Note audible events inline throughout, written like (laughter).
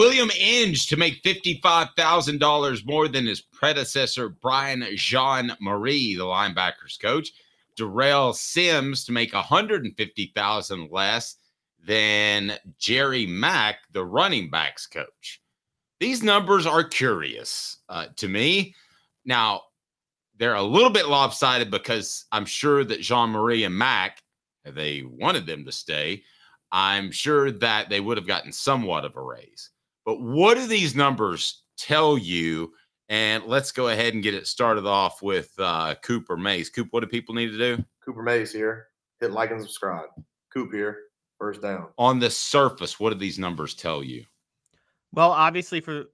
William Inge to make $55,000 more than his predecessor, Brian Jean-Mary, the linebackers coach. De'Rail Sims to make 150,000 less than Jerry Mack, the running backs coach. These numbers are curious uh, to me. Now, they're a little bit lopsided because I'm sure that Jean-Mary and Mack, they wanted them to stay. I'm sure that they would have gotten somewhat of a raise. But what do these numbers tell you? And let's go ahead and get it started off with uh, Cooper Mays. Coop, what do people need to do? Cooper Mays here. Hit like and subscribe. Coop here. First down. On the surface, what do these numbers tell you? Well, obviously, for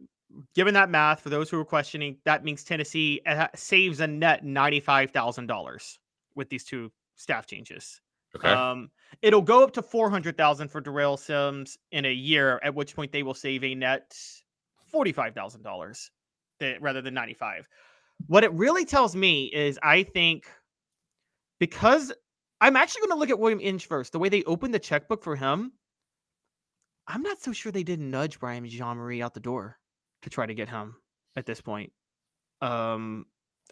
given that math, for those who are questioning, that means Tennessee uh, saves a net ninety-five thousand dollars with these two staff changes. Okay. Um, it'll go up to four hundred thousand for De'Rail Sims in a year, at which point they will save a net forty-five thousand dollars rather than ninety-five. What it really tells me is, I think because I'm actually going to look at William Inge first. The way they opened the checkbook for him, I'm not so sure they didn't nudge Brian Jean-Mary out the door to try to get him at this point. Um,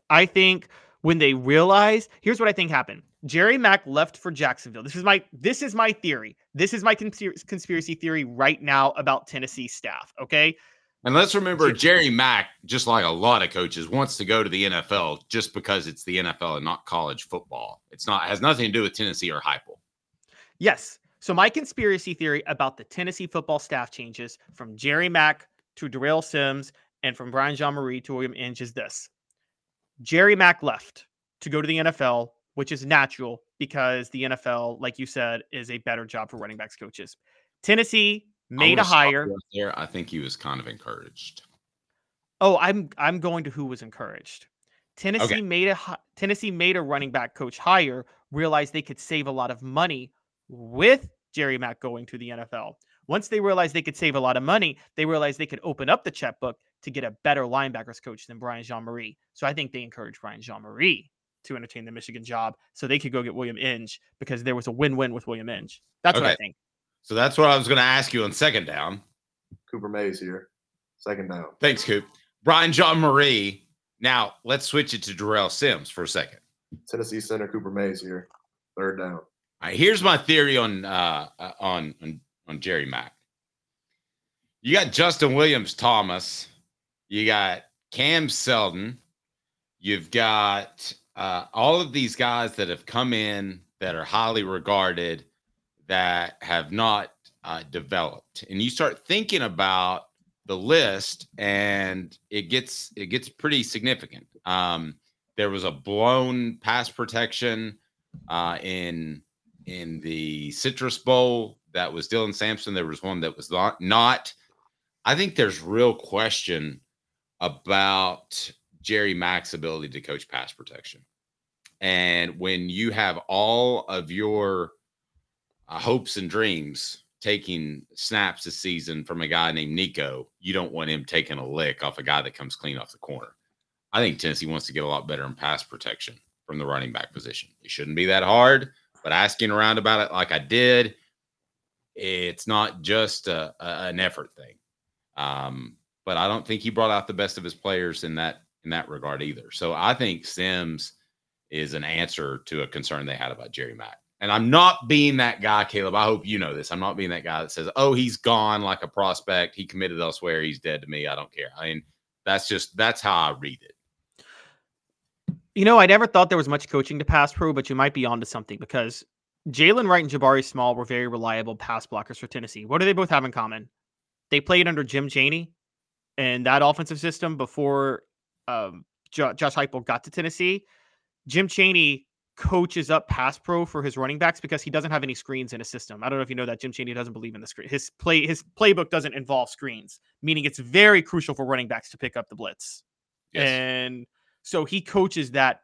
I think when they realize, here's what I think happened. Jerry Mack left for Jacksonville. This is my this is my theory. This is my conspiracy theory right now about Tennessee staff. Okay. And let's remember Jerry Mack, just like a lot of coaches, wants to go to the NFL just because it's the NFL and not college football. It's not has nothing to do with Tennessee or Heupel. Yes. So my conspiracy theory about the Tennessee football staff changes from Jerry Mack to De'Rail Sims and from Brian Jean-Mary to William Inge is this. Jerry Mack left to go to the NFL, which is natural because the NFL, like you said, is a better job for running backs coaches. Tennessee made a hire. There, I think he was kind of encouraged. Oh, I'm I'm going to who was encouraged. Tennessee okay. made a Tennessee made a running back coach hire, realized they could save a lot of money with Jerry Mack going to the NFL. Once they realized they could save a lot of money, they realized they could open up the checkbook to get a better linebackers coach than Brian Jean-Mary. So I think they encouraged Brian Jean-Mary to entertain the Michigan job so they could go get William Inge because there was a win win with William Inge. That's okay. what I think. So that's what I was going to ask you on second down. Cooper Mays here. Second down. Thanks, Coop. Brian Jean-Mary. Now let's switch it to De'Rail Sims for a second. Tennessee center Cooper Mays here. Third down. All right, here's my theory on uh, uh on, on on Jerry Mack. You got Justin Williams Thomas. You got Cam Seldon. You've got uh, all of these guys that have come in that are highly regarded that have not uh, developed. And you start thinking about the list, and it gets it gets pretty significant. Um, there was a blown pass protection uh, in in the Citrus Bowl that was Dylan Sampson. There was one that was not. not. I think there's real question about Jerry Mack's ability to coach pass protection. And when you have all of your uh, hopes and dreams taking snaps this season from a guy named Nico, you don't want him taking a lick off a guy that comes clean off the corner. I think Tennessee wants to get a lot better in pass protection from the running back position. It shouldn't be that hard, but asking around about it like I did, it's not just a, a, an effort thing. Um, but I don't think he brought out the best of his players in that in that regard either. So I think Sims is an answer to a concern they had about Jerry Mack. And I'm not being that guy, Caleb. I hope you know this. I'm not being that guy that says, "Oh, he's gone like a prospect. He committed elsewhere. He's dead to me. I don't care." I mean, that's just that's how I read it. You know, I never thought there was much coaching to pass pro, but you might be onto something because Jaylen Wright and Jabari Small were very reliable pass blockers for Tennessee. What do they both have in common? They played under Jim Chaney and that offensive system before um, Josh Heupel got to Tennessee. Jim Chaney coaches up pass pro for his running backs because he doesn't have any screens in his system. I don't know if you know that Jim Chaney doesn't believe in the screen. His play his playbook doesn't involve screens, meaning it's very crucial for running backs to pick up the blitz. Yes. And so he coaches that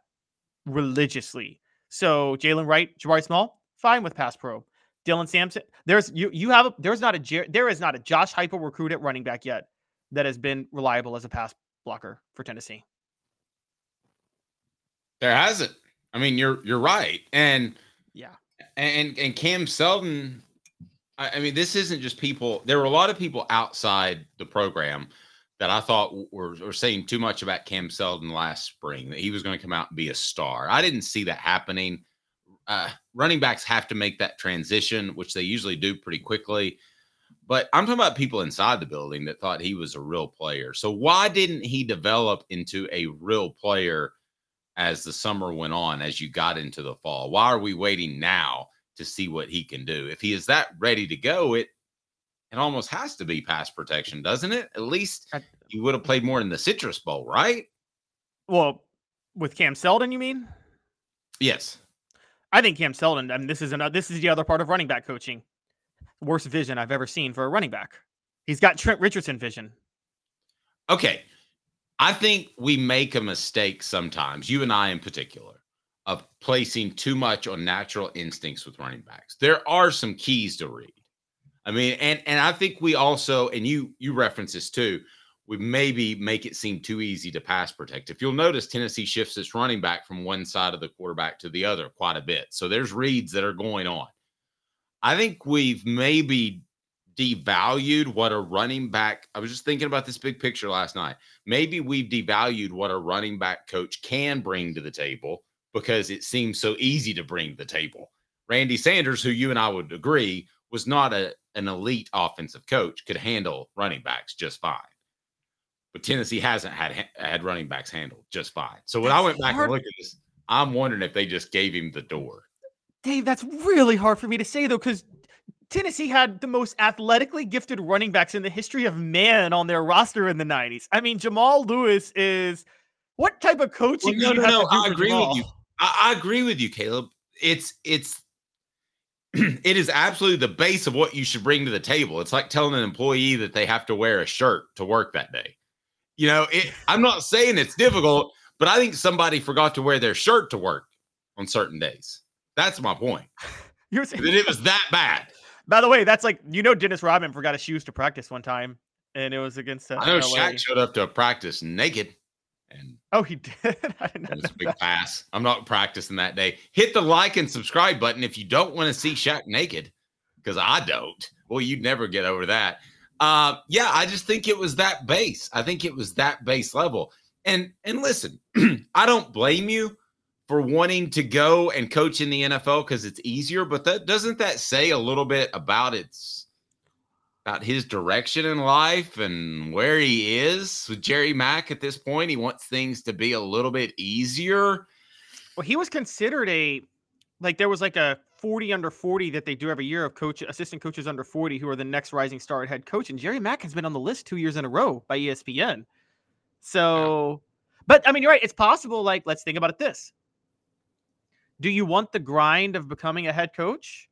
religiously. So Jaylen Wright, Jabari Small, fine with pass pro. Dylan Sampson, there's you you have a, there's not a there is not a Josh Heupel recruit at running back yet that has been reliable as a pass blocker for Tennessee. There hasn't. I mean, you're you're right, and yeah, and and Cam Seldon, I, I mean, this isn't just people. There were a lot of people outside the program that I thought were, were saying too much about Cam Seldon last spring, that he was going to come out and be a star. I didn't see that happening. Uh, running backs have to make that transition, which they usually do pretty quickly. But I'm talking about people inside the building that thought he was a real player. So why didn't he develop into a real player as the summer went on, as you got into the fall? Why are we waiting now to see what he can do? If he is that ready to go, it it almost has to be pass protection, doesn't it? At least he would have played more in the Citrus Bowl, right? Well, with Cam Seldon, you mean? Yes. I think Cam Seldon. I mean, this is another. This is the other part of running back coaching. Worst vision I've ever seen for a running back. He's got Trent Richardson vision. Okay, I think we make a mistake sometimes. You and I, in particular, of placing too much on natural instincts with running backs. There are some keys to read. I mean, and and I think we also, and you you reference this too we maybe make it seem too easy to pass protect. If you'll notice, Tennessee shifts its running back from one side of the quarterback to the other quite a bit. So there's reads that are going on. I think we've maybe devalued what a running back. I was just thinking about this big picture last night. Maybe we've devalued what a running back coach can bring to the table because it seems so easy to bring to the table. Randy Sanders, who you and I would agree was not a, an elite offensive coach, could handle running backs just fine but Tennessee hasn't had had running backs handled just fine. So when that's I went back hard. and looked at this, I'm wondering if they just gave him the door. Dave, that's really hard for me to say though, because Tennessee had the most athletically gifted running backs in the history of man on their roster in the 90s. I mean, Jamal Lewis is what type of coaching? Well, no, no, no. I agree Jamal? with you. I, I agree with you, Caleb. It's it's (clears throat) it is absolutely the base of what you should bring to the table. It's like telling an employee that they have to wear a shirt to work that day. You know, it, I'm not saying it's difficult, but I think somebody forgot to wear their shirt to work on certain days. That's my point. (laughs) You're saying that it was that bad. (laughs) By the way, that's like you know Dennis Rodman forgot his shoes to practice one time, and it was against. Uh, I know LA. Shaq showed up to practice naked, and oh, he (laughs) did. I didn't know. a big that. pass. I'm not practicing that day. Hit the like and subscribe button if you don't want to see Shaq naked, because I don't. Well, you'd never get over that. Uh, yeah, I just think it was that base. I think it was that base level. And and listen, (clears throat) I don't blame you for wanting to go and coach in the NFL because it's easier, but that doesn't that say a little bit about its about his direction in life and where he is with Jerry Mack at this point. He wants things to be a little bit easier. Well, he was considered a like there was like a 40 under 40 that they do every year of coach assistant coaches under 40 who are the next rising star at head coach. And Jerry Mack has been on the list two years in a row by ESPN. So, but I mean, you're right. It's possible. Like, let's think about it this. Do you want the grind of becoming a head coach?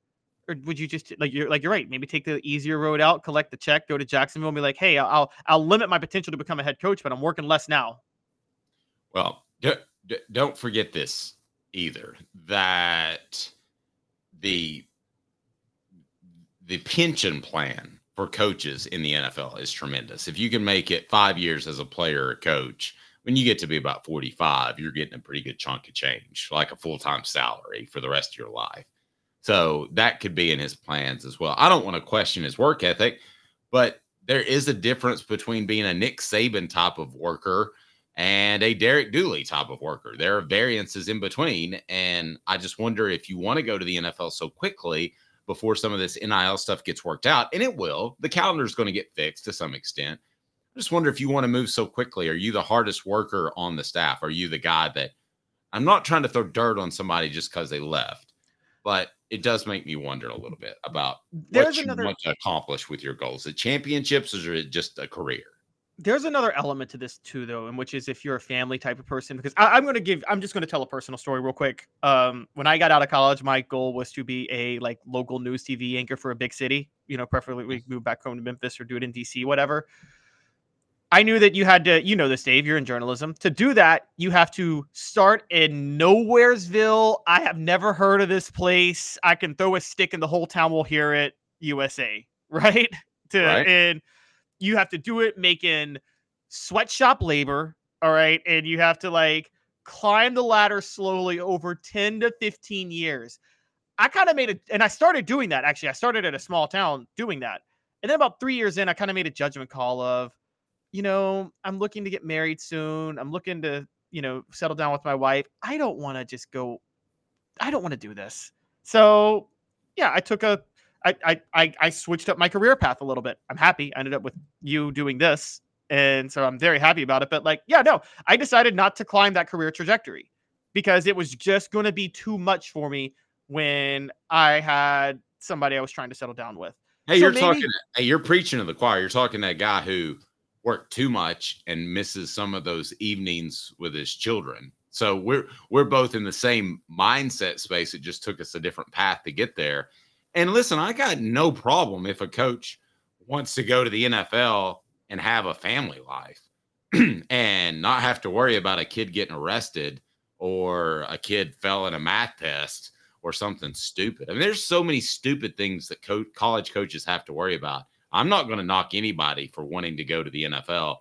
Or would you just like you're like you're right? Maybe take the easier road out, collect the check, go to Jacksonville, and be like, "Hey, I'll I'll limit my potential to become a head coach, but I'm working less now." Well, don't forget this either that the the pension plan for coaches in the NFL is tremendous. If you can make it five years as a player or coach, when you get to be about 45, you're getting a pretty good chunk of change, like a full time salary for the rest of your life. So that could be in his plans as well. I don't want to question his work ethic, but there is a difference between being a Nick Saban type of worker and a Derek Dooley type of worker. There are variances in between. And I just wonder if you want to go to the NFL so quickly before some of this NIL stuff gets worked out, and it will. The calendar is going to get fixed to some extent. I just wonder if you want to move so quickly. Are you the hardest worker on the staff? Are you the guy that I'm not trying to throw dirt on somebody just because they left, but it does make me wonder a little bit about There's what you another... want to accomplish with your goals. The championships or is it just a career? There's another element to this too, though, and which is if you're a family type of person, because I, am going to give, I'm just going to tell a personal story real quick. Um, when I got out of college, my goal was to be a like local news TV anchor for a big city. You know, preferably we move back home to Memphis or do it in DC, whatever. I knew that you had to, you know, this, Dave. You're in journalism. To do that, you have to start in Nowheresville. I have never heard of this place. I can throw a stick and the whole town will hear it. USA, (laughs) right? To right. and you have to do it making sweatshop labor. All right. And you have to like climb the ladder slowly over 10 to 15 years. I kind of made it, and I started doing that. Actually, I started at a small town doing that, and then about three years in, I kind of made a judgment call of, you know, I'm looking to get married soon. I'm looking to, you know, settle down with my wife. I don't want to just go. I don't want to do this. So, yeah, I took a, I, I, I, I switched up my career path a little bit. I'm happy. I ended up with you doing this, and so I'm very happy about it. But like, yeah, no, I decided not to climb that career trajectory because it was just going to be too much for me when I had somebody I was trying to settle down with. Hey, So you're maybe- talking. Hey, you're preaching to the choir. You're talking to that guy who worked too much and misses some of those evenings with his children. So we're we're both in the same mindset space. It just took us a different path to get there. And listen, I got no problem if a coach wants to go to the NFL and have a family life (clears throat) and not have to worry about a kid getting arrested or a kid fell in a math test or something stupid. I mean, there's so many stupid things that co- college coaches have to worry about. I'm not going to knock anybody for wanting to go to the NFL.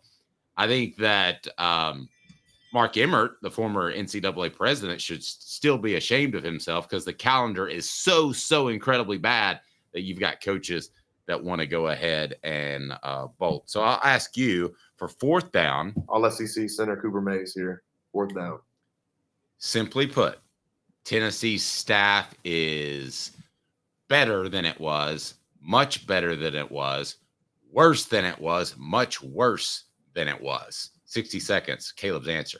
I think that um, Mark Emmert, the former NCAA president, should still be ashamed of himself because the calendar is so, so incredibly bad that you've got coaches that want to go ahead and uh, bolt. So I'll ask you for fourth down, All SEC center Cooper Mays here. Fourth down. simply put, Tennessee's staff is better than it was, much better than it was, worse than it was, much worse than it was. 60 seconds. Caleb's answer.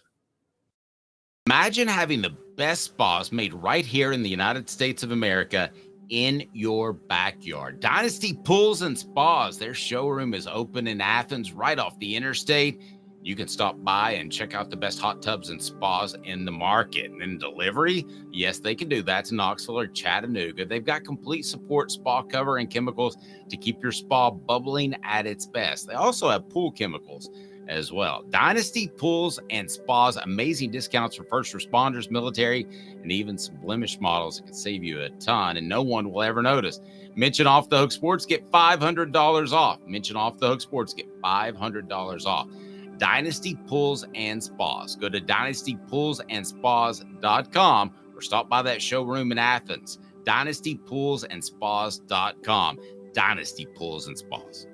Imagine having the best spas made right here in the United States of America in your backyard. Dynasty Pools and Spas. Their showroom is open in Athens, right off the interstate. You can stop by and check out the best hot tubs and spas in the market. And then delivery, yes, they can do that to Knoxville or Chattanooga. They've got complete support, spa cover, and chemicals to keep your spa bubbling at its best. They also have pool chemicals as well. Dynasty Pools and Spas, amazing discounts for first responders, military, and even some blemish models that can save you a ton, and no one will ever notice. Mention Off the Hook Sports, get $500 off. Mention Off the Hook Sports, get $500 off. Dynasty Pools and Spas. Go to dynastypoolsandspas.com or stop by that showroom in Athens. Dynastypoolsandspas.com. Dynasty Pools and Spas.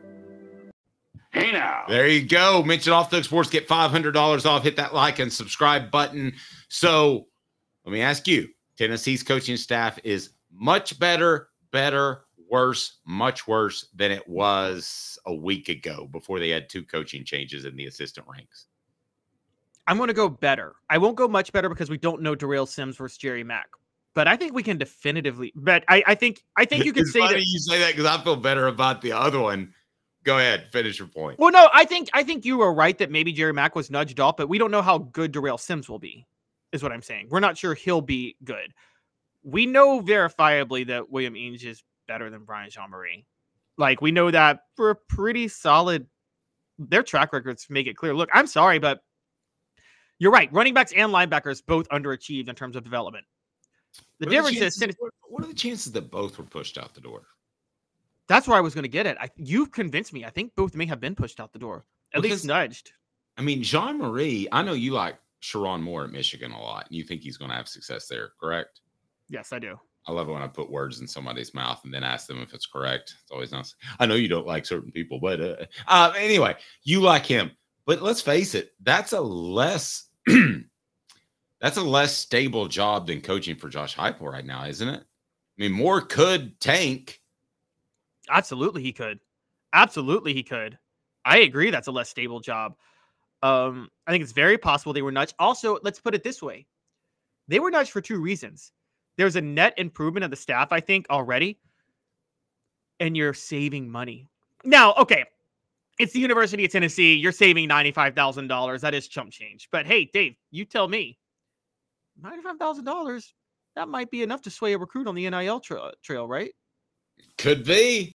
Hey now. There you go. Mention off the sports, get $500 off. Hit that like and subscribe button. So let me ask you Tennessee's coaching staff is much better, better, worse, much worse than it mm-hmm. was a week ago before they had two coaching changes in the assistant ranks. I'm going to go better. I won't go much better because we don't know De'Rail Sims versus Jerry Mack. But I think we can definitively. But I, I think I think you (laughs) can say that. you say that because I feel better about the other one. Go ahead, finish your point. Well, no, I think I think you were right that maybe Jerry Mack was nudged off, but we don't know how good De'Rail Sims will be. Is what I'm saying. We're not sure he'll be good. We know verifiably that William Inge is better than Brian Jean-Mary. Like we know that for a pretty solid. Their track records make it clear. Look, I'm sorry, but you're right. Running backs and linebackers both underachieved in terms of development. The What difference is chances- what- what are the chances that both were pushed out the door? That's where I was going to get it. I, you've convinced me. I think both may have been pushed out the door, at Because- least nudged. I mean, Jean-Mary, I know you like Sherrone Moore at Michigan a lot, and you think he's going to have success there, correct? Yes, I do. I love it when I put words in somebody's mouth and then ask them if it's correct. It's always nice. I know you don't like certain people, but uh, uh, anyway, you like him. But let's face it, that's a less (clears throat) that's a less stable job than coaching for Josh Heupel right now, isn't it? I mean, Moore could tank. Absolutely, he could. Absolutely, he could. I agree. That's a less stable job. Um, I think it's very possible they were nudged. Also, let's put it this way: they were nudged for two reasons. There's a net improvement of the staff, I think, already, and you're saving money. Now, okay, it's the University of Tennessee. You're saving ninety-five thousand dollars. That is chump change. But hey, Dave, you tell me, ninety-five thousand dollars. That might be enough to sway a recruit on the NIL tra- trail, right? Could be.